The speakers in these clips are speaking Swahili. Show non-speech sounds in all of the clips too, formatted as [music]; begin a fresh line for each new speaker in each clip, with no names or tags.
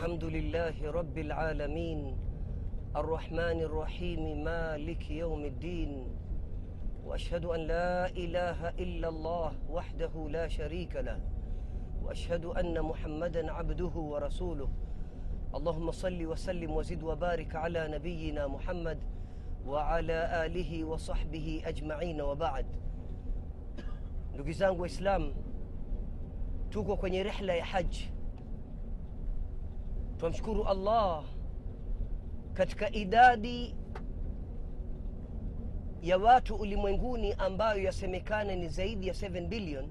الحمد لله رب العالمين. الرحمن الرحيم مالك يوم الدين. وأشهد أن لا إله إلا الله وحده لا شريك له. وأشهد أن محمدا عبده ورسوله. اللهم صل وسلم وزد وبارك على نبينا محمد وعلى آله وصحبه أجمعين وبعد. Ndugu zangu waislamu kwenye rihla ya haji twamshukuru allah katika idadi ya watu ulimwenguni ambayo yasemekana ni zaidi ya 7 billion.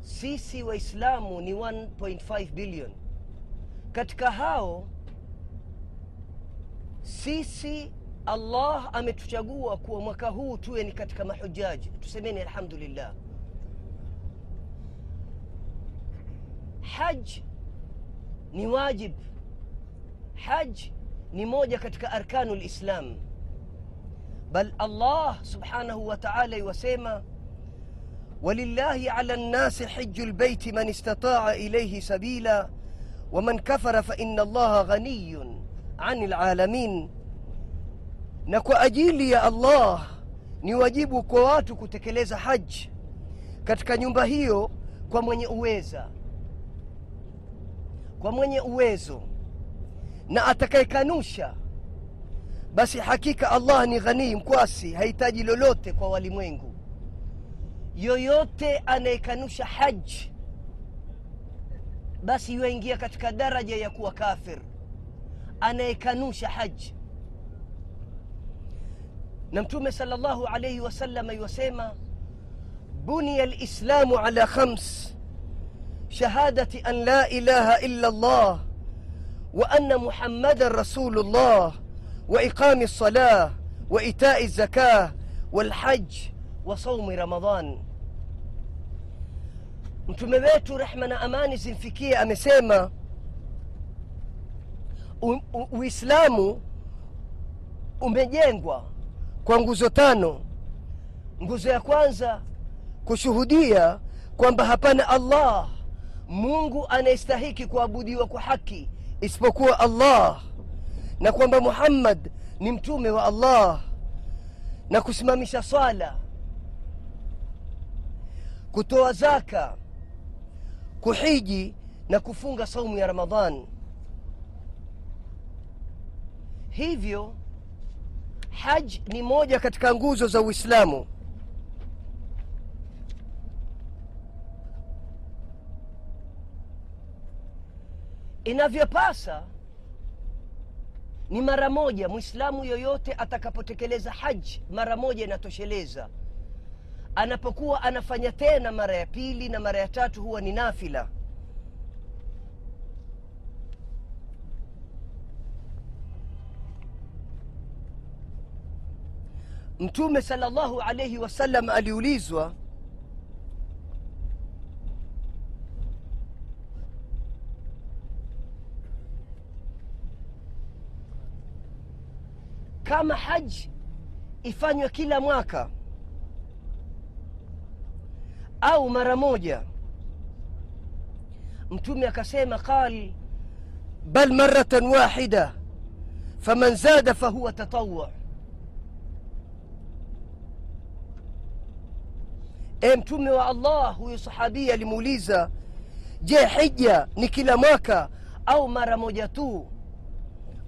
Sisi waislamu ni 1.5 billion. Katika hao sisi allah ametuchagua kuwa mwaka huu tuwe ni katika mahujaji tusemeni alhamdulillah. Haj ni wajib. haj ni moja katika arkanu lislam, bal Allah subhanahu wa ta'ala iwasema walillahi ala nnasi hiju lbeiti man istataa ilaihi sabila waman kafara faina allaha ghaniyun ani lalamin, na kwa ajili ya Allah ni wajibu kwa watu kutekeleza haji katika nyumba hiyo kwa mwenye uweza kwa mwenye uwezo na atakayekanusha basi hakika allah ni ghanii mkwasi hahitaji lolote kwa walimwengu. Yoyote anayekanusha haji basi yuaingia katika daraja ya kuwa kafir. Anayekanusha haji na mtume sal llahu alaihi wasalama yuwasema buniya lislamu ala khams shahadati an la ilaha illa llah wa anna muhammadan rasulu llah wa iqami lsalah wa itai lzakah walhaj wa saumi ramadan. Mtume wetu rehma na amani zimfikie amesema uislamu umejengwa kwa nguzo tano. Nguzo ya kwanza kushuhudia kwamba hapana allah mungu anayestahiki kuabudiwa kwa haki isipokuwa allah na kwamba muhammad ni mtume wa allah na kusimamisha swala kutoa zaka kuhiji na kufunga saumu ya ramadhan. Hivyo haj ni moja katika nguzo za uislamu inavyopasa ni mara moja mwislamu yoyote atakapotekeleza haji mara moja inatosheleza. Anapokuwa anafanya tena mara ya pili na mara ya tatu huwa ni nafila. Mtume sal llahu alaihi wasallam aliulizwa kama haji ifanywe kila mwaka au mara moja. Mtume akasema qal bal maratan wahida faman zada fahuwa tatawu e mtume wa allah huyo sahabia alimuuliza je hija ni kila mwaka au mara moja tu?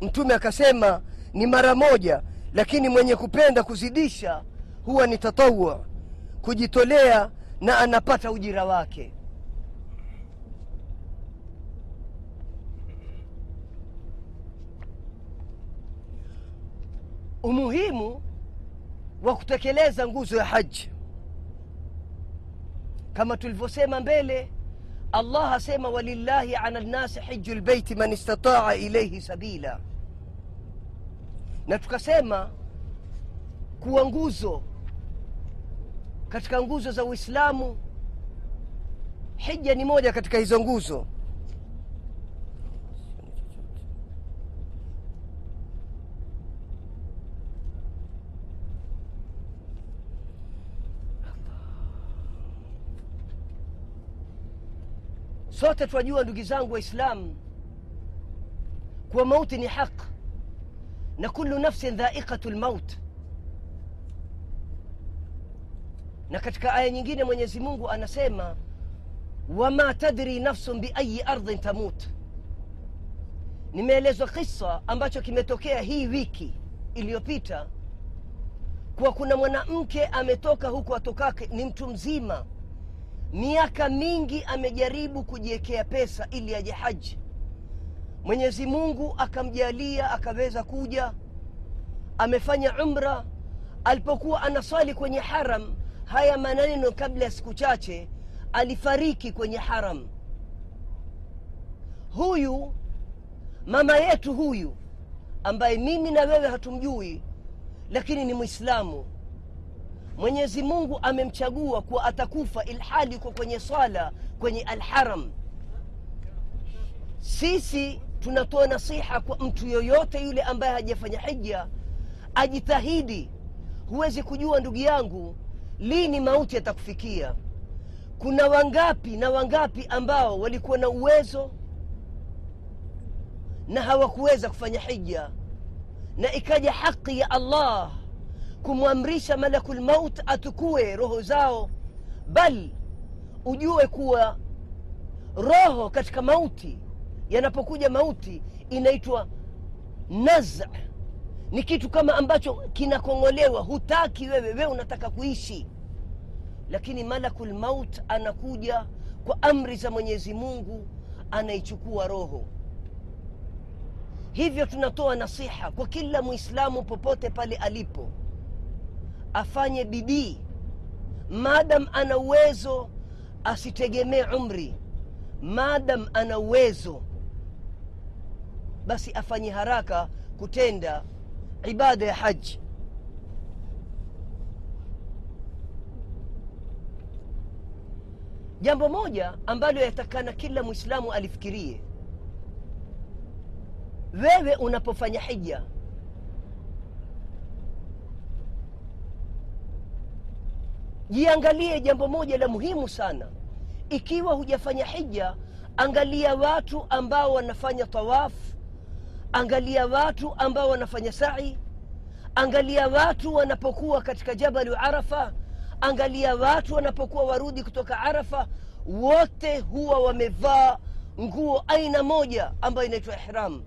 Mtume akasema ni mara moja lakini mwenye kupenda kuzidisha huwa ni tatawu kujitolea na anapata ujira wake. Umuhimu wa kutekeleza nguzo ya haji. Kama tulivyosema mbele allah asema walillahi ala lnasi hiju lbeiti man istataa ilaihi sabila na tukasema kuwa nguzo katika nguzo za uislamu hija ni moja katika hizo nguzo. Sote twajua ndugu zangu waislamu kuwa mauti ni haq na kullu nafsin dhaiqatu lmaut na katika aya nyingine mwenyezi mungu anasema wama tadri nafsun biayi ardhin tamut. Nimeelezwa kisa ambacho kimetokea hii wiki iliyopita kuwa kuna mwanamke ametoka huku atokake ni mtu mzima. Miaka mingi amejaribu kujiwekea pesa ili aje haji mwenyezi mungu akamjalia akaweza kuja amefanya umra. Alipokuwa anaswali kwenye haram haya maneno kabla ya siku chache alifariki kwenye haram. Huyu mama yetu huyu ambaye mimi na wewe hatumjui lakini ni mwislamu mwenyezi mungu amemchagua kuwa atakufa ilhali uko kwenye swala kwenye alharam. Sisi tunatoa nasiha kwa mtu yoyote yule ambaye hajafanya hija. Ajitahidi. Huwezi kujua ndugu yangu lini mauti yatakufikia. Kuna wangapi na wangapi ambao walikuwa na uwezo na hawakuweza kufanya hija? Na ikaja haki ya allah kumwamrisha malakul maut atukue roho zao. Bal ujue kuwa roho katika mauti yanapokuja mauti inaitwa naza. Ni kitu kama ambacho kinakong'olewa hutaki wewe wewe unataka kuishi. Lakini malakul maut anakuja kwa amri za mwenyezi mungu anaichukua roho. Hivyo tunatoa nasiha kwa kila mwislamu popote pale alipo. Afanye bidii. Maadam ana uwezo asitegemee umri. Maadam ana uwezo basi afanye haraka kutenda ibada ya haji jambo moja ambalo yatakana kila mwislamu alifikirie. Wewe unapofanya hija jiangalie jambo moja la muhimu sana. Ikiwa hujafanya hija angalia watu ambao wanafanya tawafu angalia watu ambao wanafanya sai. Angalia watu wanapokuwa katika jabalu arafa. Angalia watu wanapokuwa warudi kutoka arafa. Wote huwa wamevaa nguo aina moja ambayo inaitwa ihram.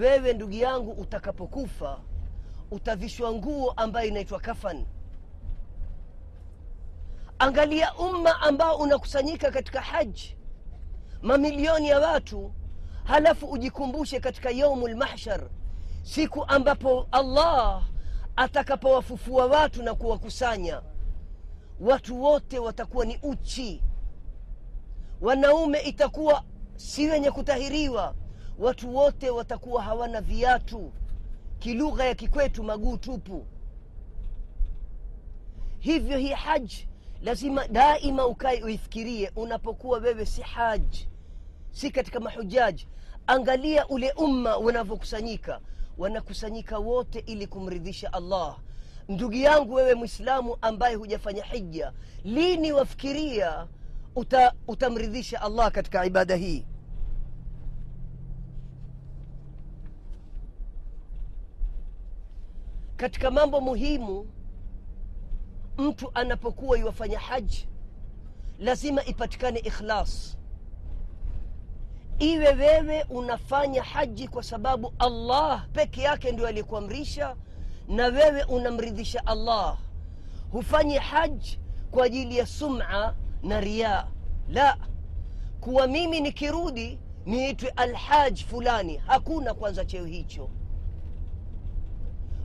Wewe ndugu yangu utakapokufa utavishwa nguo ambayo inaitwa kafan. Angalia umma ambao unakusanyika katika haji. Mamilioni ya watu halafu ujikumbushe katika yaumu lmahshar siku ambapo allah atakapowafufua watu na kuwakusanya watu wote watakuwa ni uchi. Wanaume itakuwa si wenye kutahiriwa watu wote watakuwa hawana viatu. Kilugha ya kikwetu maguu tupu. Hivyo hii haji lazima daima ukae uifikirie unapokuwa wewe si haji si katika mahujaji angalia ule umma wanavyokusanyika wanakusanyika wote ili kumridhisha allah. Ndugu yangu wewe mwislamu ambaye hujafanya hija lini wafikiria uta, utamridhisha allah katika ibada hii? Katika mambo muhimu mtu anapokuwa iwafanya haji lazima ipatikane ikhlas iwe wewe unafanya haji kwa sababu allah peke yake ndio aliyekuamrisha na wewe unamridhisha allah. Hufanyi haji kwa ajili ya suma na riaa la kuwa mimi nikirudi niitwe alhaj fulani hakuna kwanza cheo hicho.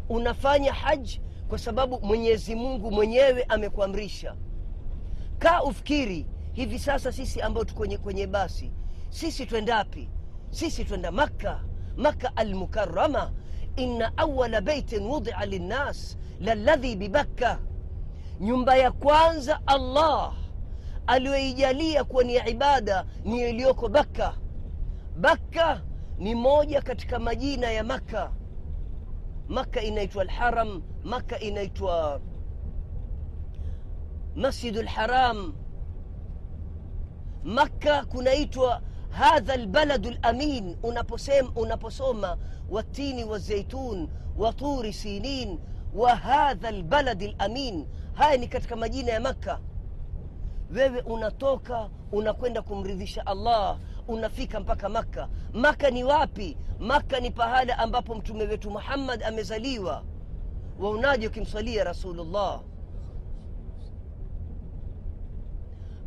Unafanya haji kwa sababu mwenyezi mungu mwenyewe amekuamrisha. Kaa ufikiri hivi sasa sisi ambao tu kwenye, kwenye basi sisi twendapi sisi twenda makka. Makka almukarama inna awala beitin wudia linnas laladhi bibakka nyumba ya kwanza allah. Aliyoijalia kuwa ni ya ibada ni iliyoko bakka bakka ni moja katika majina ya makka. Makka inaitwa alharam. Makka inaitwa masjidu lharam makka kunaitwa hadha lbaladu lamin unaposoma watini wazeitun waturi sinin wa hadha lbaladi lamin haya ni katika majina ya makka. Wewe unatoka unakwenda kumridhisha allah unafika mpaka makka. Makka ni wapi? Makka ni pahala ambapo mtume wetu muhammad amezaliwa. Waunaje ukimswalia rasulullah?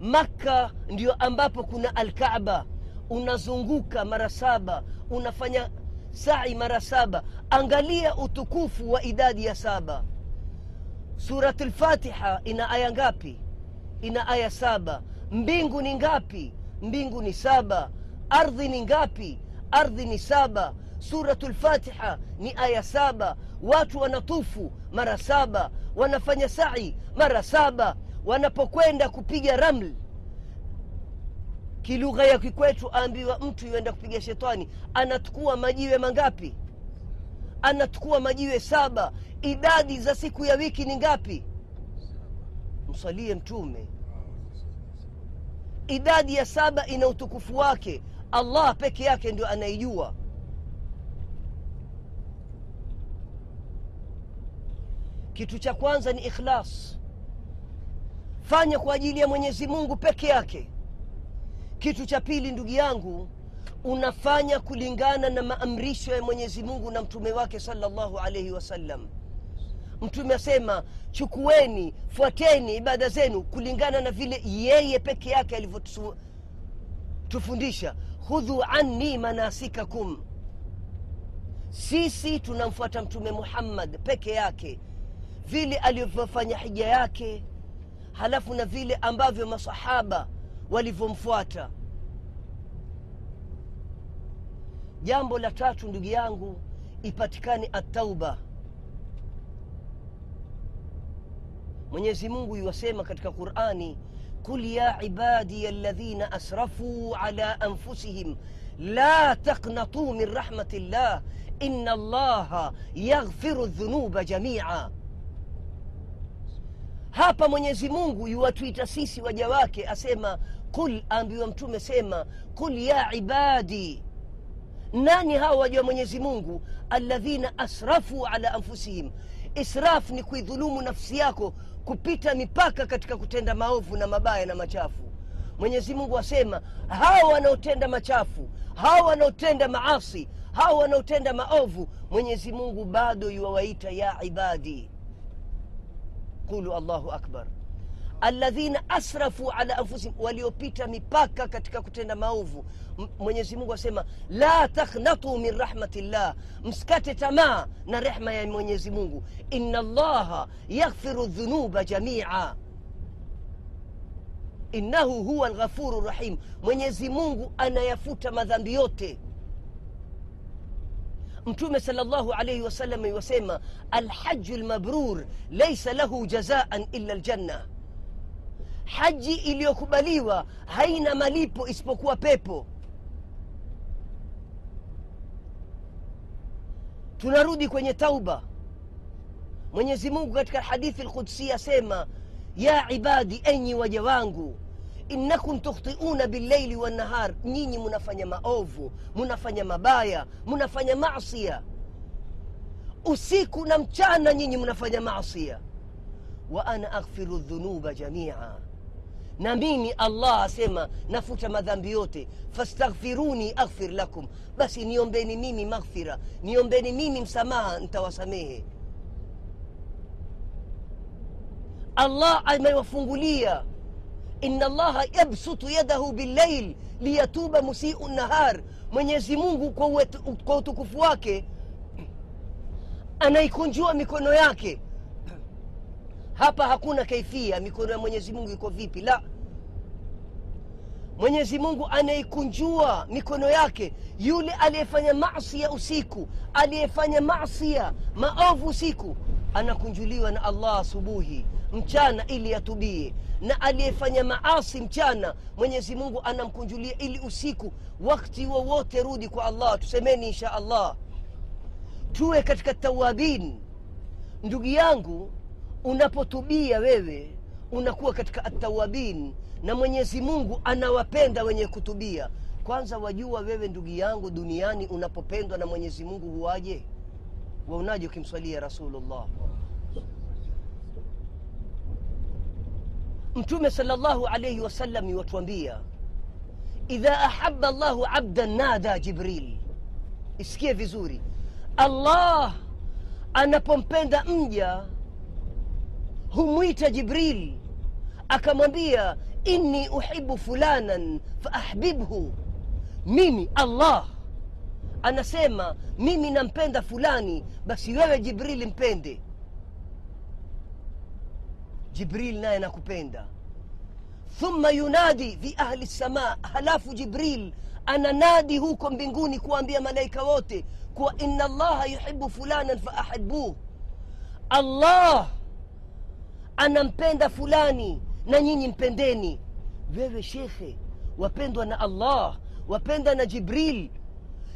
Makka ndio ambapo kuna alkaba unazunguka mara saba unafanya sai mara saba. Angalia utukufu wa idadi ya saba. Surat lfatiha ina aya ngapi? Ina aya saba. Mbingu ni ngapi? Mbingu ni saba. Ardhi ni ngapi? Ardhi ni saba. Suratu lfatiha ni aya saba. Watu wanatufu mara saba. Wanafanya sai mara saba. Wanapokwenda kupiga raml kilugha ya kikwetu aambiwa mtu yuenda kupiga shetani anatukua majiwe mangapi? Anatukua majiwe saba. Idadi za siku ya wiki ni ngapi? Msalie mtume. Idadi ya saba ina utukufu wake. Allah peke yake ndio anaijua. Kitu cha kwanza ni ikhlas. Fanya kwa ajili ya mwenyezi mungu peke yake kitu cha pili ndugu yangu unafanya kulingana na maamrisho ya mwenyezi mungu na mtume wake salllahu alaihi wasallam mtume asema chukueni fuateni ibada zenu kulingana na vile yeye peke yake alivyotufundisha. Hudhu anni manasikakum. Sisi tunamfuata mtume muhammad peke yake vile alivyofanya hija yake halafu na vile ambavyo masahaba walivyomfuata. Jambo la tatu ndugu yangu ipatikane atauba mwenyezi mungu yuwasema katika qurani qul ya ibadiya alladhina asrafuu ala anfusihim la taqnatuu min rahmatillah llah ina allaha yaghfiru dhunuba jamia. Hapa mwenyezi mungu yuwatuita sisi waja wake asema qul aambiwa mtume sema qul ya ibadi. Nani hawa waja wa mwenyezi mungu? Alladhina asrafu ala anfusihim. Israf ni kuidhulumu nafsi yako kupita mipaka katika kutenda maovu na mabaya na machafu. Mwenyezi mungu asema hawa wanaotenda machafu hawa wanaotenda maasi hawa wanaotenda maovu mwenyezi mungu bado yuwawaita ya ibadi. Qulu allahu akbar alladhina asrafu ala anfusihim waliopita mipaka katika kutenda maovu. Mwenyezi mungu asema la takhnatu min rahmatillah. Msikate tamaa na rehma ya mwenyezi mungu. Inna llaha yaghfiru dhunuba jamia. Innahu huwa lghafuru rahim. Mwenyezi mungu anayafuta madhambi yote. Mtume sal llahu alaihi wasallam iwasema alhaju lmabrur laisa lahu jazaan illa ljanna haji iliyokubaliwa haina malipo isipokuwa pepo. Tunarudi kwenye tauba. Mwenyezi mungu katika hadithi lqudsia asema ya ibadi enyi waja wangu innakum tukhtiuna billaili wannahar. Nyinyi munafanya maovu munafanya mabaya munafanya masia usiku na mchana nyinyi munafanya masia wa ana aghfiru dhunuba jamia na mimi allah asema nafuta madhambi yote. Fastaghfiruni aghfir lakum. Basi niombeni mimi maghfira. Niombeni mimi msamaha ntawasamehe allah amewafungulia. In allaha yabsutu yadahu billail liyatuba musiu nahar. Mwenyezi mungu kwa utukufu wake anaikunjua mikono yake hapa hakuna kaifia. Mikono ya mwenyezi mungu iko vipi? La. Mwenyezi mungu anaikunjua mikono yake yule aliyefanya masia usiku aliyefanya masia maovu usiku anakunjuliwa na allah asubuhi mchana ili atubie. Na aliyefanya maasi mchana mwenyezi mungu anamkunjulia ili usiku wakti wowote rudi kwa allah. Tusemeni insha allah. Tuwe katika tawabin. Ndugu yangu unapotubia wewe unakuwa katika atawabin na mwenyezi mungu anawapenda wenye kutubia. Kwanza wajua wewe ndugu yangu duniani unapopendwa na mwenyezi mungu huwaje? Waunaje ukimswalia rasulullah? Mtume salllahu alaihi wasallam iwatuambia idha ahaba llahu abdan nada jibril. Isikie vizuri. Allah anapompenda mja humwita jibril. Akamwambia inni uhibu fulanan faahbibhu mimi allah. Anasema mimi nampenda fulani basi wewe jibrili mpende. Jibril naye nakupenda thumma yunadi fi ahli lsama halafu jibril ananadi huko mbinguni kuwaambia malaika wote kuwa ina allaha yuhibu fulanan faahibuh allah anampenda fulani na nyinyi mpendeni. Wewe shekhe wapendwa na allah wapenda na jibril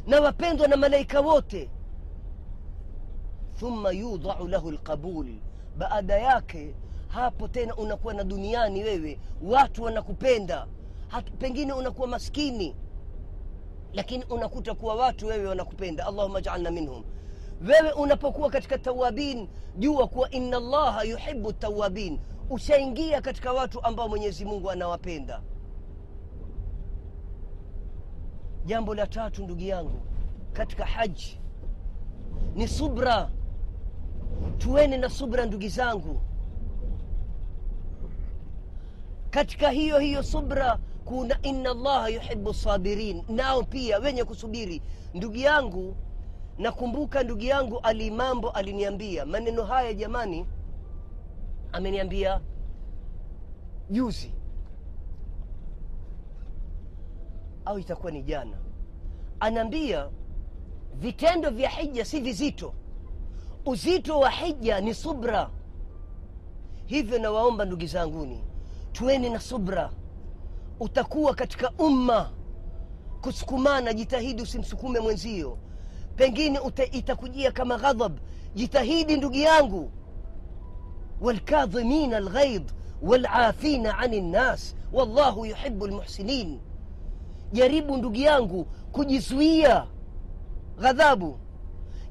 na wapendwa na malaika wote. Thumma yudau lahu lqabul baada yake hapo tena unakuwa na duniani wewe. Watu wanakupenda. Pengine unakuwa maskini lakini unakuta kuwa watu wewe wanakupenda. Allahuma jaalna minhum wewe unapokuwa katika tawabin jua kuwa inna allaha yuhibu tawabin. Ushaingia katika watu ambao mwenyezi mungu anawapenda. Jambo la tatu ndugu yangu katika haji ni subra. Tuene na subra ndugu zangu. Katika hiyo hiyo subra kuna inna allaha yuhibu sabirin. Nao pia wenye kusubiri. Ndugu yangu nakumbuka ndugu yangu alimambo aliniambia maneno haya jamani ameniambia juzi au itakuwa ni jana anaambia vitendo vya hija si vizito. Uzito wa hija ni subra. Hivyo nawaomba ndugu zanguni tuweni na subra. Utakuwa katika umma. Kusukumana jitahidi usimsukume mwenzio pengine itakujia kama ghadhab. Jitahidi ndugu yangu. Walkadhimina alghaidh walafina ani nnas wallahu yuhibu lmuhsinin jaribu ndugu yangu kujizuia ghadhabu.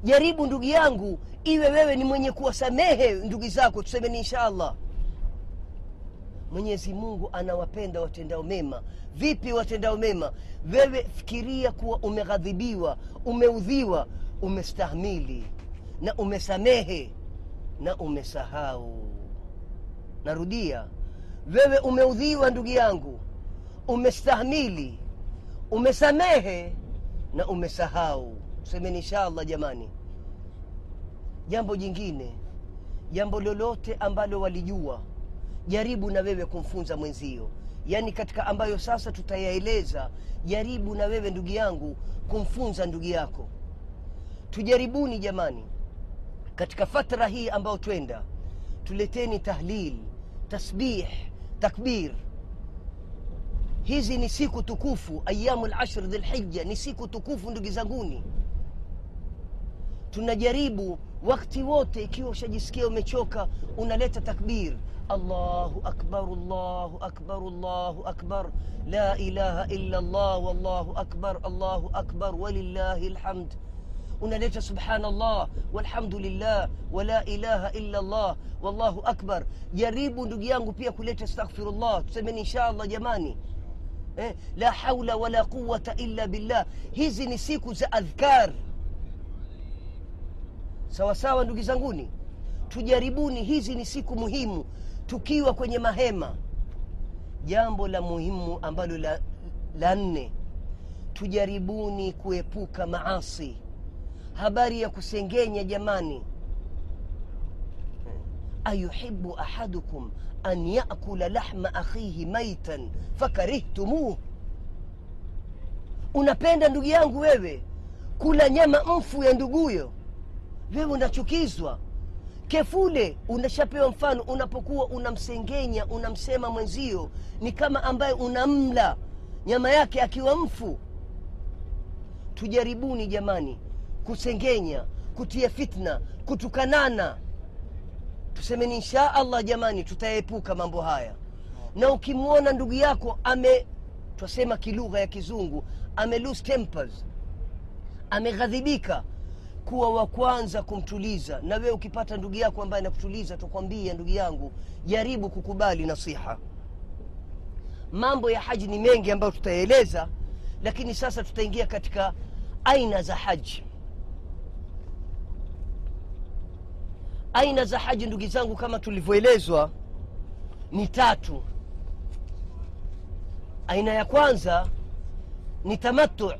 Jaribu ndugu yangu iwe wewe ni mwenye kuwasamehe ndugu zako tusemeni insha allah mwenyezi mungu anawapenda watendao mema. Vipi watendao mema? Wewe fikiria kuwa umeghadhibiwa umeudhiwa umestahmili na umesamehe na umesahau. Narudia wewe umeudhiwa ndugu yangu umestahmili umesamehe na umesahau. Semeni insha allah jamani. Jambo jingine jambo lolote ambalo walijua jaribu na wewe kumfunza mwenzio. Yaani katika ambayo sasa tutayaeleza jaribu na wewe ndugu yangu kumfunza ndugu yako. Tujaribuni jamani katika fatra hii ambayo twenda tuleteni tahlil tasbih takbir. Hizi ni siku tukufu ayamu lashr dhilhija ni siku tukufu ndugu zanguni. Tunajaribu wakti wote ikiwa ushajisikia umechoka unaleta takbir. Allahu akbar allahu akbar allahu akbar. La ilaha illa allah wallahu akbar allahu akbar. Walillahi lhamd unaleta subhanallah walhamdulillah. Wala ilaha illa allah wallahu akbar. Jaribu ndugu yangu pia kuleta astaghfirullah. Tusemeni insha allah jamani. Eh, la haula wala quwata illa billah. Hizi ni siku za adhkar sawa sawa ndugu zanguni tujaribuni hizi ni siku muhimu tukiwa kwenye mahema. Jambo la muhimu ambalo la, la nne tujaribuni kuepuka maasi. Habari ya kusengenya jamani. Ayuhibu ahadukum an yakula lahma akhihi maitan fakarihtumuh unapenda ndugu yangu wewe kula nyama mfu ya nduguyo wewe unachukizwa. Kefule unashapewa mfano unapokuwa unamsengenya unamsema mwenzio ni kama ambaye unamla. Nyama yake akiwa mfu. Tujaribuni jamani kusengenya kutia fitna kutukanana. Tusemeni insha allah jamani tutaepuka mambo haya. Na ukimwona ndugu yako ame twasema kilugha ya kizungu ame lose tempers ameghadhibika kuwa wa kwanza kumtuliza. Na wewe ukipata ndugu yako ambaye anakutuliza tukwambia ndugu yangu jaribu kukubali nasiha. Mambo ya haji ni mengi ambayo tutaeleza lakini sasa tutaingia katika aina za haji. Aina za haji ndugu zangu kama tulivyoelezwa ni tatu. Aina ya kwanza ni tamattu.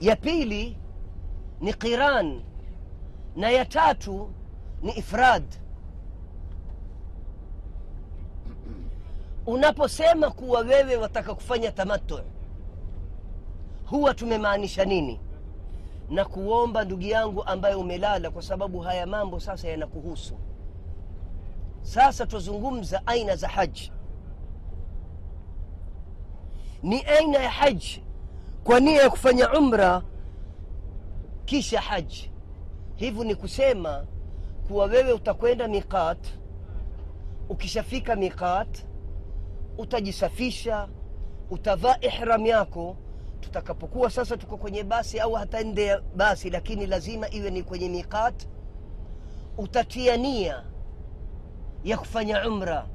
Ya pili ni qiran na ya tatu ni ifrad. Unaposema kuwa wewe wataka kufanya tamattu huwa tumemaanisha nini? Na kuomba ndugu yangu ambaye umelala kwa sababu haya mambo sasa yanakuhusu. Sasa twazungumza aina za haji ni aina ya haji kwa nia ya kufanya umra kisha haji. Hivyo ni kusema kuwa wewe utakwenda miqat. Ukishafika miqat utajisafisha utavaa ihram yako. Tutakapokuwa sasa tuko kwenye basi au hata nde ya basi lakini lazima iwe ni kwenye miqat utatia nia ya kufanya umra.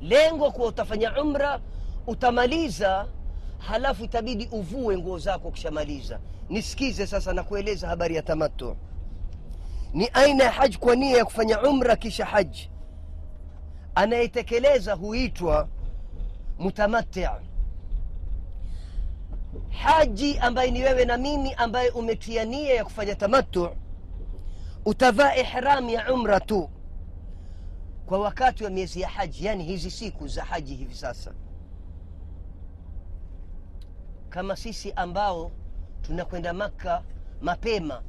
Lengo kuwa utafanya umra utamaliza halafu itabidi uvue nguo zako ukishamaliza. Nisikize sasa na kueleza habari ya tamattu. Ni aina ya haji kwa nia ya kufanya umra kisha haji. Anayetekeleza huitwa mutamatti. haji ambaye ni wewe na mimi ambaye umetia nia ya kufanya tamattu utavaa ihram ya umra tu. Kwa wakati wa miezi ya haji yani hizi siku za haji hivi sasa kama sisi ambao tunakwenda makka mapema.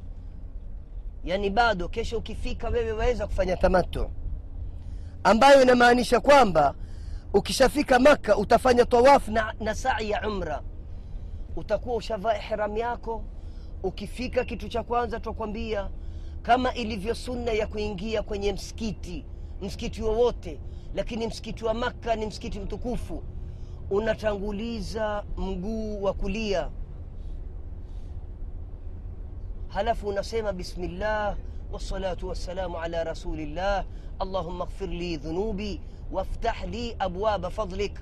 Yani bado kesho ukifika wewe waweza kufanya tamato, ambayo inamaanisha kwamba ukishafika makka utafanya tawafu na, na sai ya umra. Utakuwa ushavaa ihram yako. Ukifika kitu cha kwanza twakwambia kama ilivyo sunna ya kuingia kwenye msikiti msikiti wowote. Lakini msikiti wa makka ni msikiti mtukufu unatanguliza mguu wa kulia. Halafu unasema bismillah wassalatu wassalamu ala rasulillah. Allahummaghfir li dhunubi waftah li abwaba fadlik.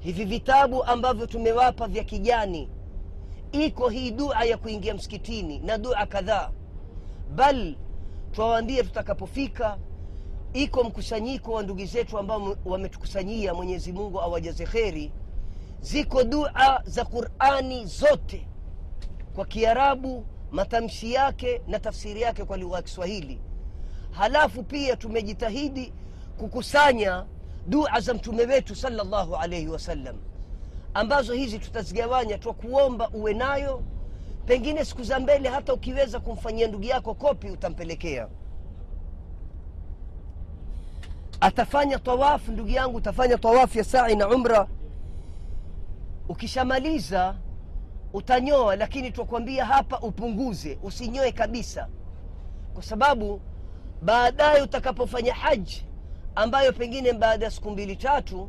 Hivi vitabu ambavyo tumewapa vya kijani iko hii dua ya kuingia msikitini na dua kadhaa. Bal twawaambia tutakapofika iko mkusanyiko wa ndugu zetu ambao wametukusanyia mwenyezi mungu awajaze kheri. Ziko dua za qurani zote. Kwa kiarabu matamshi yake na tafsiri yake kwa lugha ya kiswahili. Halafu pia tumejitahidi kukusanya dua za mtume wetu salllahu alaihi wasallam ambazo hizi tutazigawanya twa kuomba uwe nayo. Pengine siku za mbele hata ukiweza kumfanyia ndugu yako kopi utampelekea atafanya tawafu ndugu yangu utafanya tawafu ya sai na umra. Ukishamaliza utanyoa lakini twakwambia hapa upunguze usinyoe kabisa. Kwa sababu baadaye utakapofanya haji ambayo pengine baada ya siku mbili tatu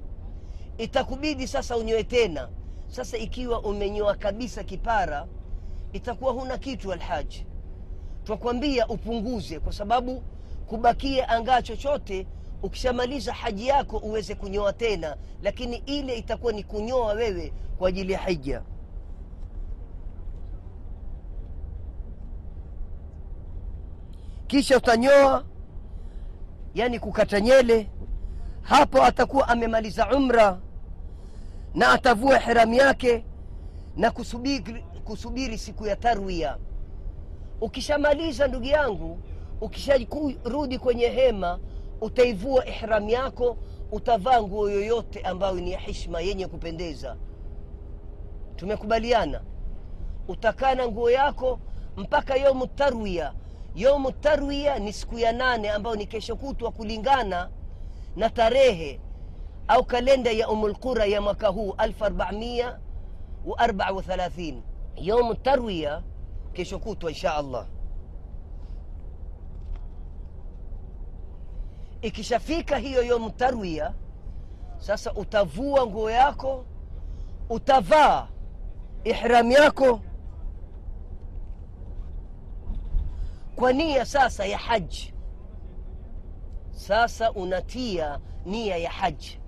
itakubidi sasa unyoe tena. Sasa ikiwa umenyoa kabisa kipara itakuwa huna kitu alhaji twakwambia upunguze kwa sababu kubakie angaa chochote ukishamaliza haji yako uweze kunyoa tena lakini ile itakuwa ni kunyoa wewe kwa ajili ya hija. Kisha utanyoa yani kukata nyele. Hapo atakuwa amemaliza umra na atavua hiramu yake na kusubiri, kusubiri siku ya tarwia. Ukishamaliza ndugu yangu ukisharudi kwenye hema utaivua ihram yako utavaa nguo yoyote ambayo ni ya hishma yenye kupendeza. Tumekubaliana. Utakaa na nguo yako mpaka yomu tarwia yomu tarwia ni siku ya nane ambayo ni kesho kutwa kulingana na tarehe au kalenda ya umulqura ya mwaka huu 1434 yomu tarwia kesho kutwa insha allah ikishafika hiyo yomu tarwia sasa utavua nguo yako utavaa ihram yako. Kwa nia sasa ya haji sasa unatia nia ya haji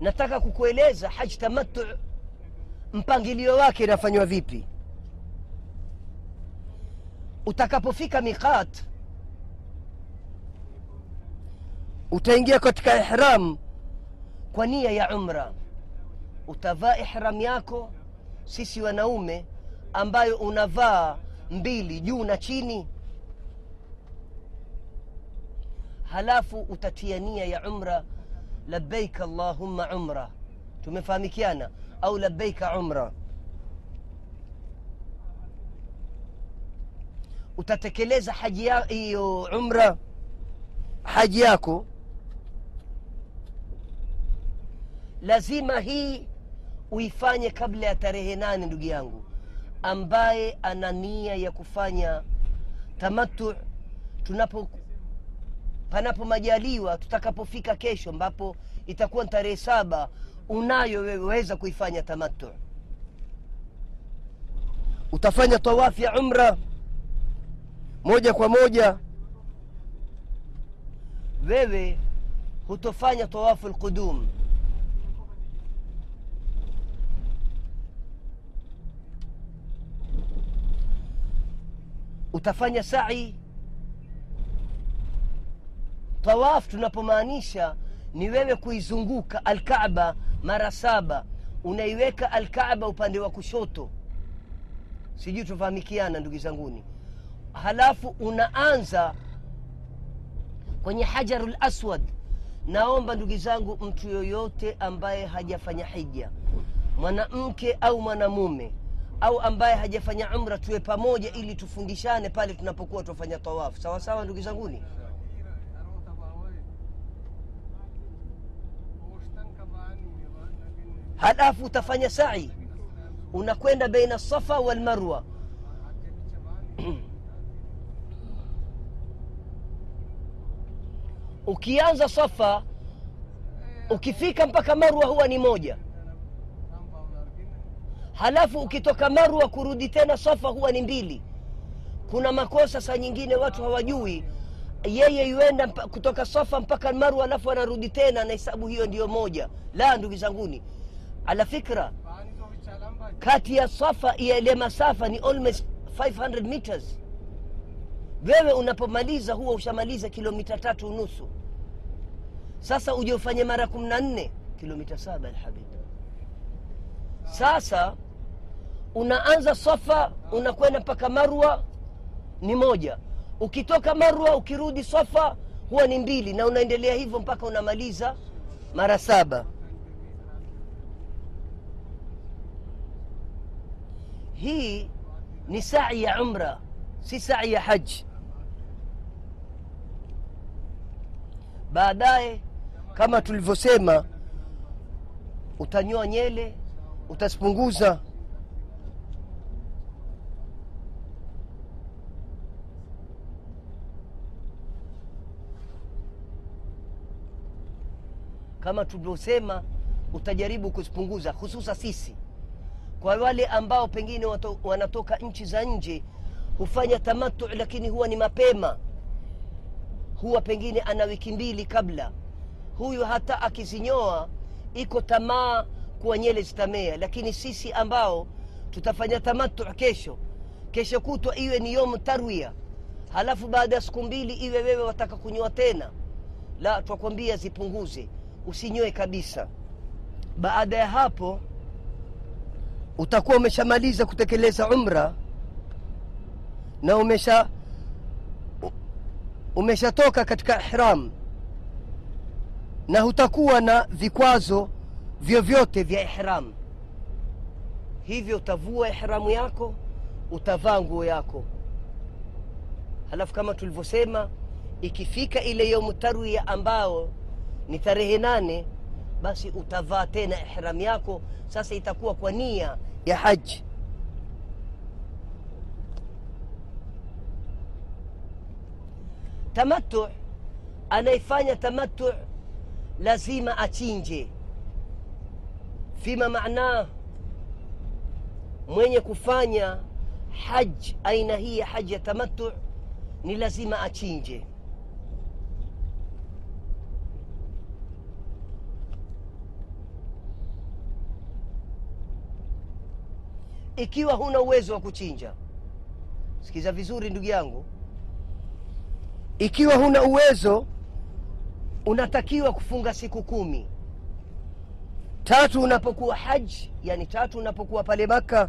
nataka kukueleza haji tamattu mpangilio wake inafanywa vipi? Utakapofika miqat utaingia katika ihram kwa nia ya umra. Utavaa ihram yako sisi wanaume ambayo unavaa mbili juu na chini. Halafu utatia nia ya umra labbaik allahumma umra. Tumefahamikiana au labbaika umra utatekeleza haji hiyo umra haji yako. Lazima hii uifanye kabla ya tarehe nane ndugu yangu ambaye ana nia ya kufanya tamatu tunapo panapo majaliwa tutakapofika kesho ambapo itakuwa tarehe saba unayo wewe weza kuifanya tamattu. Utafanya tawafu ya umra moja kwa moja. Wewe hutofanya tawafu lqudum utafanya sai. Tawaf tunapomaanisha ni wewe kuizunguka alkaaba mara saba. Unaiweka alkaaba upande wa kushoto. Sijui tufahamikiana ndugu zanguni. Halafu unaanza kwenye hajaru laswad naomba ndugu zangu mtu yoyote ambaye hajafanya hija mwanamke au mwanamume au ambaye hajafanya umra tuwe pamoja ili tufundishane pale tunapokuwa tuwafanya tawafu sawa sawa ndugu zanguni halafu utafanya sai. Unakwenda baina safa walmarwa [clears throat] ukianza safa ukifika mpaka marwa huwa ni moja. Halafu ukitoka marwa kurudi tena safa huwa ni mbili. Kuna makosa saa nyingine watu hawajui. Yeye yuenda kutoka safa mpaka marwa alafu anarudi tena na hesabu hiyo ndiyo moja. La ndugu zanguni ala fikra. Kati ya safa ile masafa ni almost 500 meters. Wewe unapomaliza huwa ushamaliza kilomita tatu unusu. Sasa uje ufanye mara kumi na nne kilomita saba alhabib. Sasa unaanza safa unakwenda mpaka marwa ni moja. Ukitoka marwa ukirudi safa huwa ni mbili na unaendelea hivyo mpaka unamaliza mara saba hii ni sai ya umra si sai ya haji baadaye kama tulivyosema utanyoa nyele utazipunguza. Kama tulivyosema utajaribu kuzipunguza hususa sisi kwa wale ambao pengine wato, wanatoka nchi za nje hufanya tamattu lakini huwa ni mapema. Huwa pengine ana wiki mbili kabla. Huyu hata akizinyoa iko tamaa kuwa nyele zitamea. Lakini sisi ambao tutafanya tamattu kesho. Kesho kutwa iwe ni yomu tarwia. Halafu baada ya siku mbili iwe wewe wataka kunyoa tena. La twakwambia zipunguze. Usinyoe kabisa. Baada ya hapo utakuwa umeshamaliza kutekeleza umra na umesha umeshatoka katika ihram na hutakuwa na vikwazo vyovyote vya ihram. Hivyo utavua ihramu yako utavaa nguo yako. Halafu kama tulivyosema ikifika ile yaumu tarwia ambao ni tarehe nane basi utavaa tena ihram yako. Sasa itakuwa kwa nia ya haji tamatu anayefanya tamatu lazima achinje. Fima maanaa mwenye kufanya haj aina hii ya haji ya tamatu ni lazima achinje ikiwa huna uwezo wa kuchinja. Sikiza vizuri ndugu yangu. Ikiwa huna uwezo unatakiwa kufunga siku kumi. Tatu unapokuwa haji yani tatu unapokuwa pale maka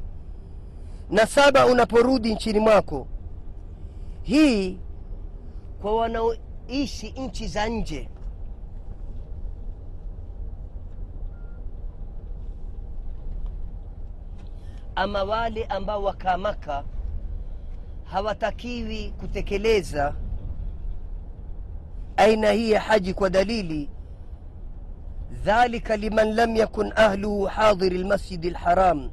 na saba unaporudi nchini mwako. Hii kwa wanaoishi nchi za nje ama wale ambao wakaa maka hawatakiwi kutekeleza aina hii ya haji kwa dalili. Dhalika liman lam yakun ahluhu hadhiri lmasjidi lharam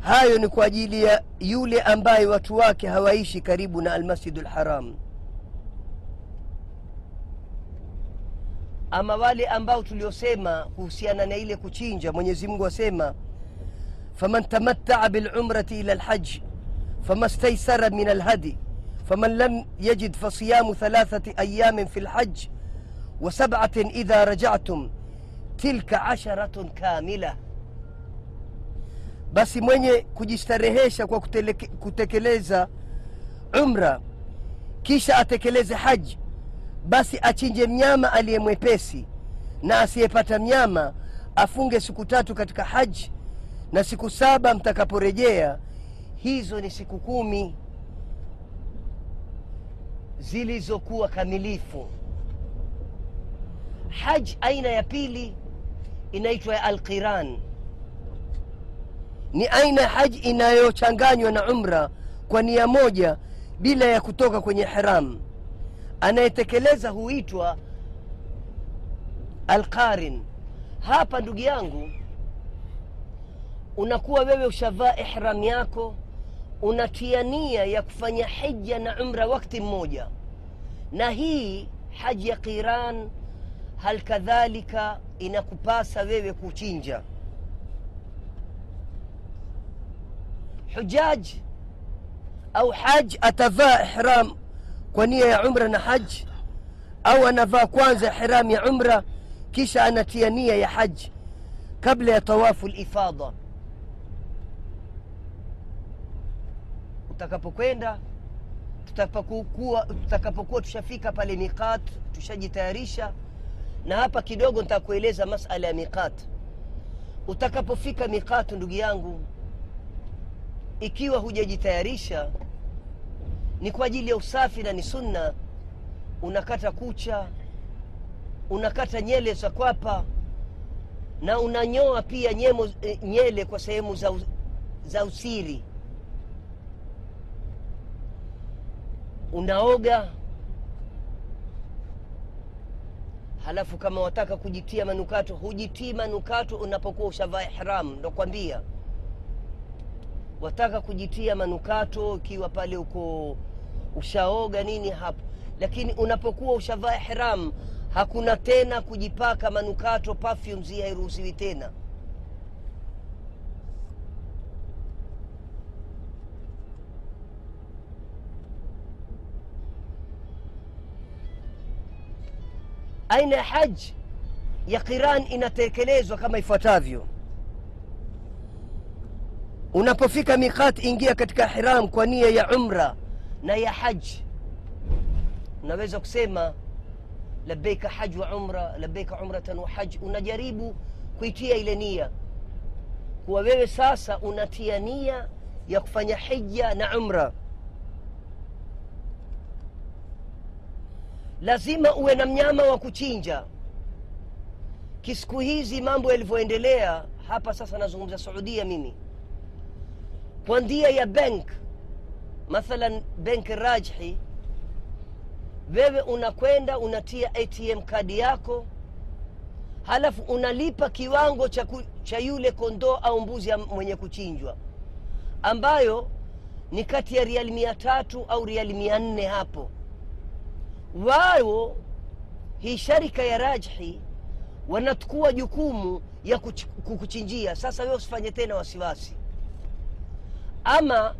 hayo ni kwa ajili ya yule ambaye watu wake hawaishi karibu na almasjidu lharam ama wale ambao tuliosema kuhusiana na ile kuchinja mwenyezi mungu asema faman tamattaa bilumrati ila lhaji fama staisara min alhadi faman lam yajid fasiyamu thalathati ayamin fi lhaj wasabatin idha rajatum tilka asharatun kamila basi mwenye kujistarehesha kwa kuteleke, kutekeleza umra kisha atekeleze haji basi achinje mnyama aliye mwepesi na asiyepata mnyama afunge siku tatu katika haji na siku saba mtakaporejea hizo ni siku kumi zilizokuwa kamilifu. Haji aina ya pili inaitwa ya alqiran. Ni aina ya haji inayochanganywa na umra kwa nia moja bila ya kutoka kwenye hiram anayetekeleza huitwa alqarin. Hapa ndugu yangu unakuwa wewe ushavaa ihram yako unatia nia ya kufanya hija na umra wakti mmoja na hii haji ya qiran hal kadhalika inakupasa wewe kuchinja hujaj au haj atavaa ihram kwa nia ya umra na haji au anavaa kwanza ihram ya umra kisha anatia nia ya haji kabla ya tawafu lifadha utakapokwenda tutakapokuwa tutakapokuwa tushafika pale miqat tushajitayarisha. Na hapa kidogo nitakueleza masala ya miqat. Utakapofika miqat ndugu yangu ikiwa hujajitayarisha ni kwa ajili ya usafi na ni sunna. Unakata kucha unakata nyele za kwapa na unanyoa pia nyemo, e, nyele kwa sehemu za, za usiri unaoga. Halafu kama wataka kujitia manukato hujitii manukato unapokuwa ushavaa ihram ndokwambia wataka kujitia manukato ukiwa pale uko ushaoga nini hapo. Lakini unapokuwa ushavaa ihram hakuna tena kujipaka manukato perfumes hairuhusiwi tena aina ya haji ya qiran inatekelezwa kama ifuatavyo. Unapofika miqat ingia katika hiram kwa nia ya umra na ya haji unaweza kusema labeika haj wa umra labeika umratan wa haj unajaribu kuitia ile nia. Kuwa wewe sasa unatia nia ya kufanya hija na umra lazima uwe na mnyama wa kuchinja. Kisiku hizi mambo yalivyoendelea hapa sasa nazungumza saudia mimi. Kwa ndia ya bank mathalan bank rajhi wewe unakwenda unatia atm kadi yako halafu unalipa kiwango cha, ku, cha yule kondoo au mbuzi mwenye kuchinjwa ambayo ni kati ya riali mia tatu au riali mia nne hapo wao hii sharika ya rajhi wanachukua jukumu ya kukuchinjia. Sasa wewe usifanye tena wasiwasi. Ama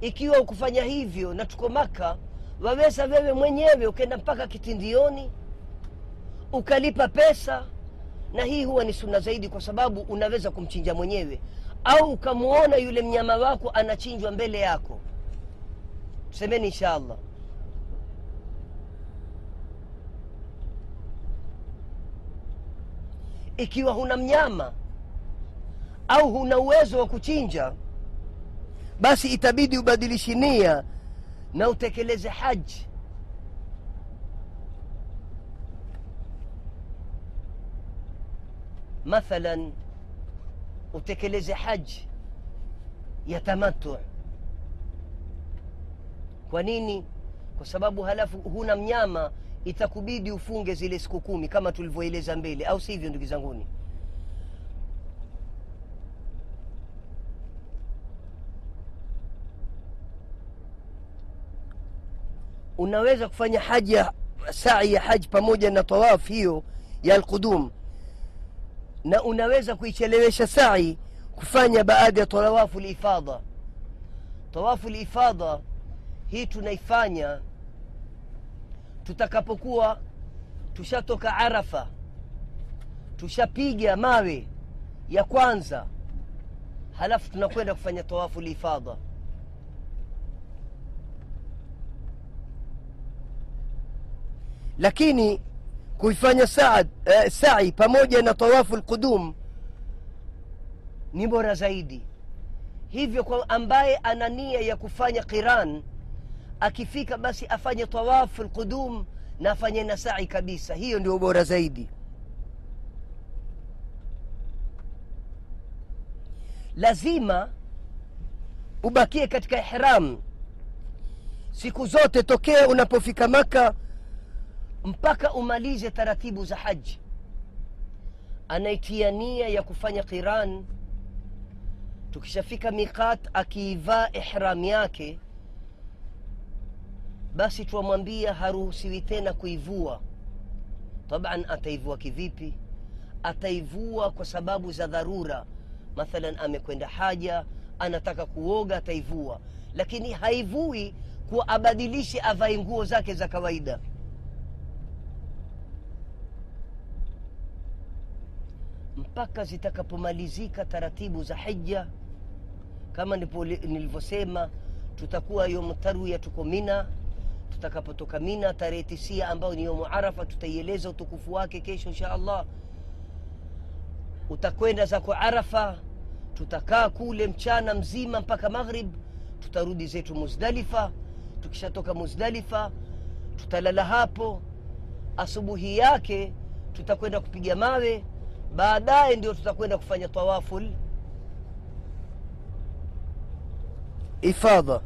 ikiwa ukufanya hivyo na tuko maka waweza wewe mwenyewe ukenda mpaka kitindioni ukalipa pesa na hii huwa ni suna zaidi kwa sababu unaweza kumchinja mwenyewe. Au ukamwona yule mnyama wako anachinjwa mbele yako. Tusemeni insha allah ikiwa huna mnyama au huna uwezo wa kuchinja basi itabidi ubadilishi nia na utekeleze haji. Mathalan utekeleze haji ya tamatu kwa nini? Kwa sababu halafu huna mnyama itakubidi ufunge zile siku kumi kama tulivyoeleza mbele au sivyo ndugu zanguni? Unaweza kufanya haji sai ya haji pamoja na tawaf hiyo ya alqudum. Na unaweza kuichelewesha sai kufanya baada ya tawafu lifadha tawafu lifadha hii tunaifanya tutakapokuwa tushatoka arafa tushapiga mawe ya kwanza halafu tunakwenda kufanya tawafu lifadha. Lakini kuifanya saad, eh, sai pamoja na tawafu lqudum ni bora zaidi. Hivyo kwa ambaye ana nia ya kufanya qiran akifika basi afanye tawafu lqudum na afanye na sai kabisa. Hiyo ndio bora zaidi. Lazima ubakie katika ihram. Siku zote tokea unapofika maka mpaka umalize taratibu za haji. Anaitia nia ya kufanya qiran. Tukishafika miqat akiivaa ihram yake basi twamwambia haruhusiwi tena kuivua. Taban ataivua kivipi? Ataivua kwa sababu za dharura. Mathalan amekwenda haja anataka kuoga ataivua. Lakini haivui kuwa abadilishe avae nguo zake za kawaida. Mpaka zitakapomalizika taratibu za hija kama nilivyosema tutakuwa yomtarwia tuko mina tutakapotoka mina tarehe tisia ambayo ni yomu arafa tutaieleza utukufu wake kesho insha allah. Utakwenda zako arafa tutakaa kule mchana mzima mpaka maghrib tutarudi zetu muzdalifa. Tukishatoka muzdalifa tutalala hapo. Asubuhi yake tutakwenda kupiga mawe baadaye ndio tutakwenda kufanya tawaful. Ifadha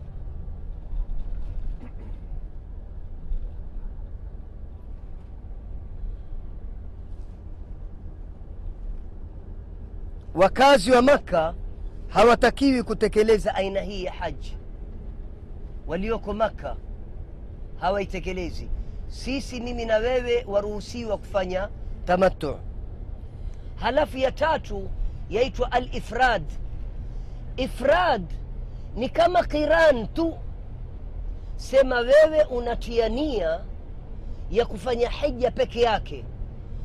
wakazi wa makka hawatakiwi kutekeleza aina hii ya haji. Walioko makka hawaitekelezi. Sisi mimi na wewe waruhusiwa kufanya tamattu. Halafu ya tatu yaitwa alifrad. Ifrad ni kama qiran tu. Sema wewe unatia nia ya kufanya hija peke yake.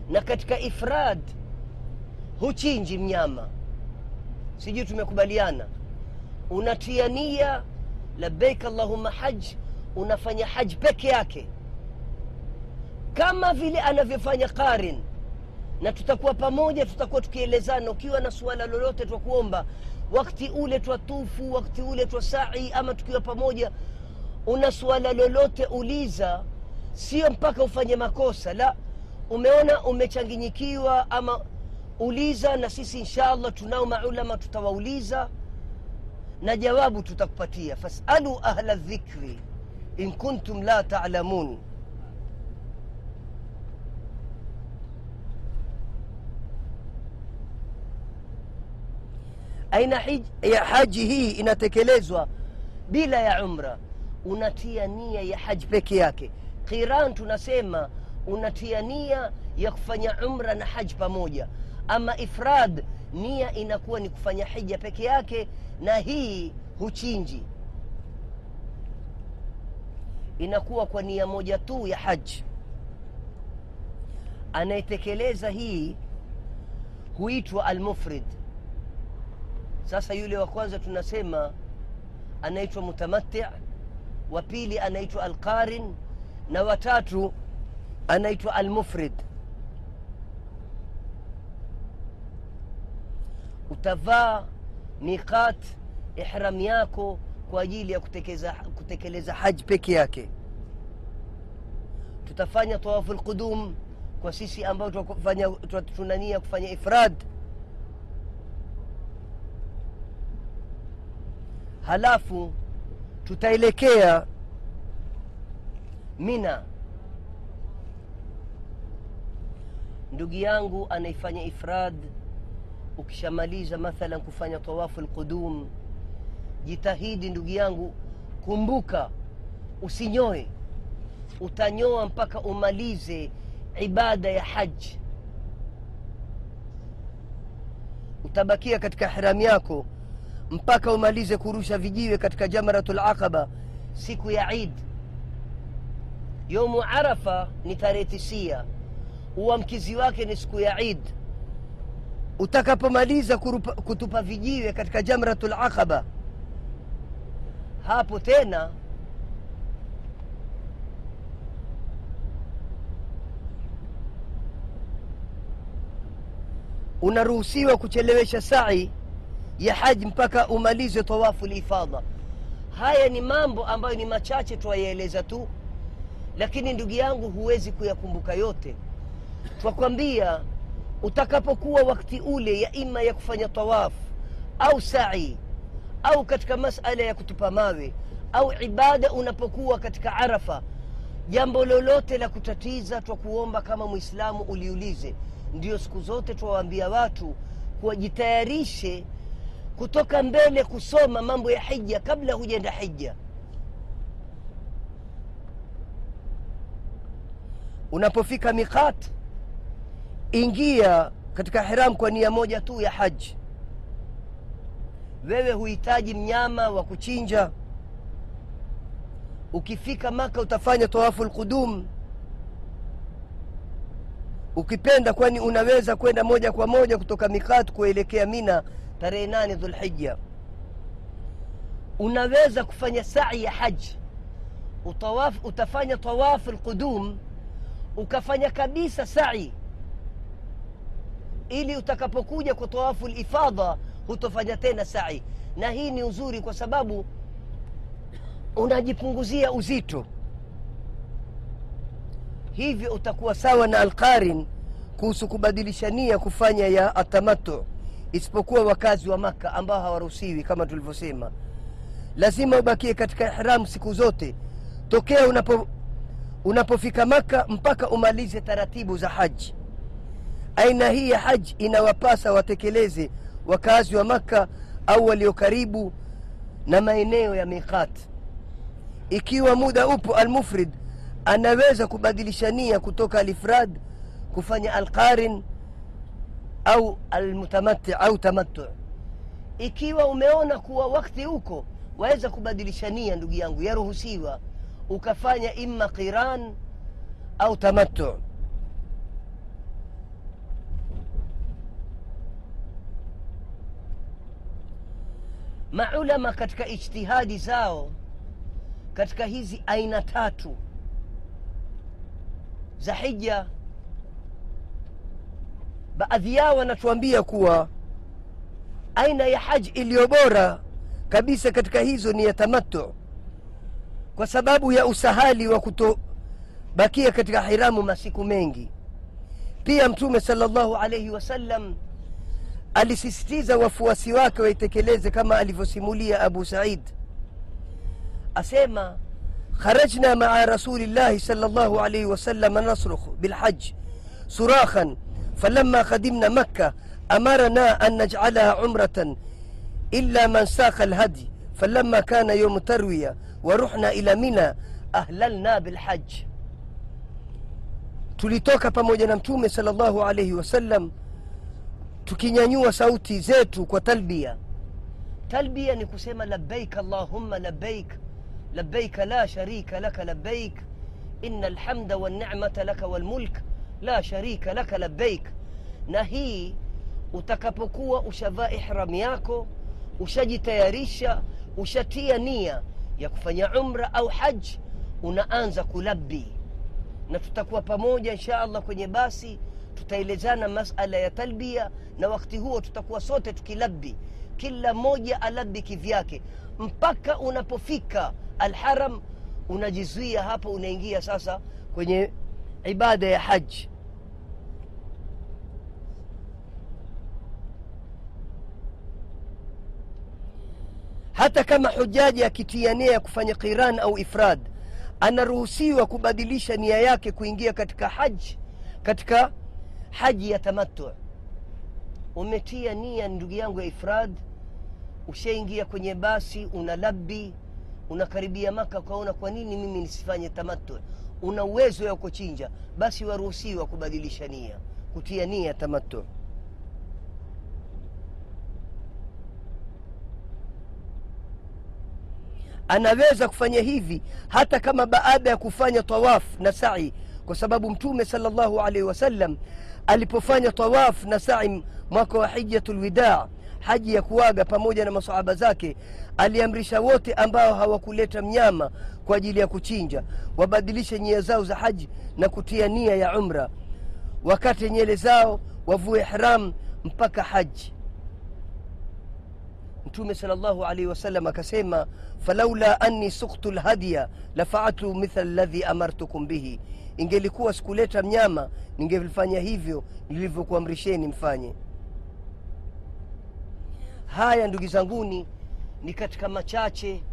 Na katika ifrad huchinji mnyama. Sijui tumekubaliana. Unatia nia labbaik allahumma haj unafanya haji peke yake. Kama vile anavyofanya qarin. Na tutakuwa pamoja tutakuwa tukielezana. Ukiwa na suala lolote twakuomba, wakati ule twatufu wakti ule twa sai ama tukiwa pamoja una suala lolote uliza. Sio mpaka ufanye makosa. La umeona umechanginyikiwa ama uliza na sisi insha allah tunao maulama tutawauliza na jawabu tutakupatia. Fasalu ahla dhikri in kuntum la talamun. Aina ya haji hii inatekelezwa bila ya umra. Unatia nia ya haji peke yake. Qiran tunasema unatia nia ya kufanya umra na haji pamoja ama ifrad nia inakuwa ni kufanya hija peke yake na hii huchinji. Inakuwa kwa nia moja tu ya haji anayetekeleza hii huitwa almufrid. Sasa yule wa kwanza tunasema anaitwa mutamatti wa pili anaitwa alqarin na watatu anaitwa almufrid utavaa miqat ihram yako kwa ajili ya kutekeleza, kutekeleza haji peke yake. Tutafanya tawafu lqudum kwa sisi ambao tunania kufanya ifrad. Halafu tutaelekea mina. Ndugu yangu anaifanya ifrad ukishamaliza mathalan kufanya tawafu lqudum jitahidi ndugu yangu kumbuka usinyoe. Utanyoa mpaka umalize ibada ya haji utabakia katika hiramu yako mpaka umalize kurusha vijiwe katika jamratu laqaba siku ya id yomu arafa ni tarehe tisia uamkizi wake ni siku ya id utakapomaliza kutupa vijiwe katika jamratu laqaba hapo tena unaruhusiwa kuchelewesha sai ya haji mpaka umalize tawafu lifadha haya ni mambo ambayo ni machache twayaeleza tu lakini ndugu yangu huwezi kuyakumbuka yote. Twakwambia utakapokuwa wakti ule ya ima ya kufanya tawafu au sai au katika masala ya kutupa mawe au ibada unapokuwa katika arafa jambo lolote la kutatiza twa kuomba kama mwislamu uliulize. Ndio siku zote twawaambia watu kuwajitayarishe kutoka mbele kusoma mambo ya hija kabla hujaenda hija unapofika miqat ingia katika hiram kwa nia moja tu ya haji. Wewe huhitaji mnyama wa kuchinja. Ukifika maka utafanya tawafu lqudum ukipenda kwani unaweza kwenda moja kwa moja kutoka mikat kuelekea mina tarehe nane dhulhija unaweza kufanya sai ya haji. Utawafu, utafanya tawafu lqudum ukafanya kabisa sai ili utakapokuja kwa tawafu lifadha hutofanya tena sai. Na hii ni uzuri kwa sababu unajipunguzia uzito. Hivyo utakuwa sawa na alqarin kuhusu kubadilisha nia kufanya ya atamatu isipokuwa wakazi wa maka ambao hawaruhusiwi kama tulivyosema. Lazima ubakie katika ihram siku zote. Tokea unapo unapofika maka mpaka umalize taratibu za haji aina hii ya haji inawapasa watekeleze wakazi wa Makka au walio karibu na maeneo ya miqat. Ikiwa muda upo almufrid anaweza kubadilisha nia kutoka alifrad kufanya alqarin au almutamati au tamattu. Ikiwa umeona kuwa wakti huko waweza kubadilisha nia ndugu yangu yaruhusiwa ukafanya imma qiran au tamattu maulama katika ijtihadi zao katika hizi aina tatu za hija baadhi yao wanatuambia kuwa aina ya haji iliyo bora kabisa katika hizo ni ya tamattu kwa sababu ya usahali wa kutobakia katika hiramu masiku mengi. Pia mtume salllahu alaihi wasallam alisisitiza wafuasi wake waitekeleze kama alivyosimulia abu said asema خرجنا مع رسول الله صلى الله عليه وسلم نصرخ بالحج صراخا فلما قدمنا مكة أمرنا أن نجعلها عمرة إلا من ساق الهدي فلما كان يوم تروية ورحنا إلى منى أهللنا بالحج tulitoka pamoja na mtume salllahu alaihi wasallam tukinyanyua sauti zetu kwa talbia. Talbia ni kusema labbaik allahumma labbaik labbaik la sharika laka labbaik ina alhamda walnicmata laka walmulk la sharika laka labbaik. Na hii utakapokuwa ushavaa ihram yako ushajitayarisha ushatia nia ya kufanya umra au haji unaanza kulabi na tutakuwa pamoja insha allah kwenye basi tutaelezana masala ya talbia na wakati huo tutakuwa sote tukilabi kila mmoja alabi kivyake. Mpaka unapofika alharam unajizuia hapo unaingia sasa kwenye ibada ya haji hata kama hujaji akitia nia ya kufanya qiran au ifrad anaruhusiwa kubadilisha nia yake kuingia katika haji katika haji ya tamattu. Umetia nia ndugu yangu ya ifrad ushaingia kwenye basi una labi unakaribia maka ukaona kwa nini mimi nisifanye tamattu. Una uwezo ya kuchinja. Basi waruhusiwa kubadilisha nia kutia nia ya tamattu. Anaweza kufanya hivi hata kama baada ya kufanya tawafu na sai kwa sababu mtume salllahu alaihi wasallam alipofanya tawaf na sai mwaka wa hijatu lwidaa haji ya kuaga pamoja na masahaba zake aliamrisha wote ambao hawakuleta mnyama kwa ajili ya kuchinja wabadilishe nyia zao za haji na kutia nia ya umra wakate nyele zao wavue ihram mpaka haji. Mtume salllahu alaihi wasallam akasema falaula anni suktu lhadiya lafaaltu mithla ladhi amartukum bihi ingelikuwa sikuleta mnyama ningelifanya hivyo nilivyokuamrisheni mfanye. Haya ndugu zanguni ni katika machache.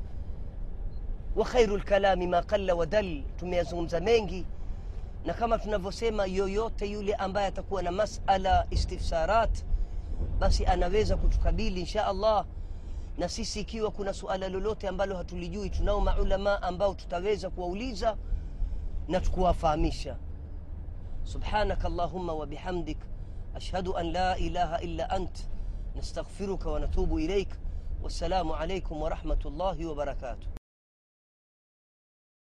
Wa khairu lkalami ma qalla wadal tumeyazungumza mengi. Na kama tunavyosema yoyote yule ambaye atakuwa na masala istifsarat basi anaweza kutukabili insha allah. Na sisi ikiwa kuna suala lolote ambalo hatulijui tunao maulama ambao tutaweza kuwauliza نتكوافاميشا. سبحانك اللهم وبحمدك أشهد أن لا إله إلا أنت. نستغفرك ونتوب إليك. والسلام عليكم ورحمة الله وبركاته.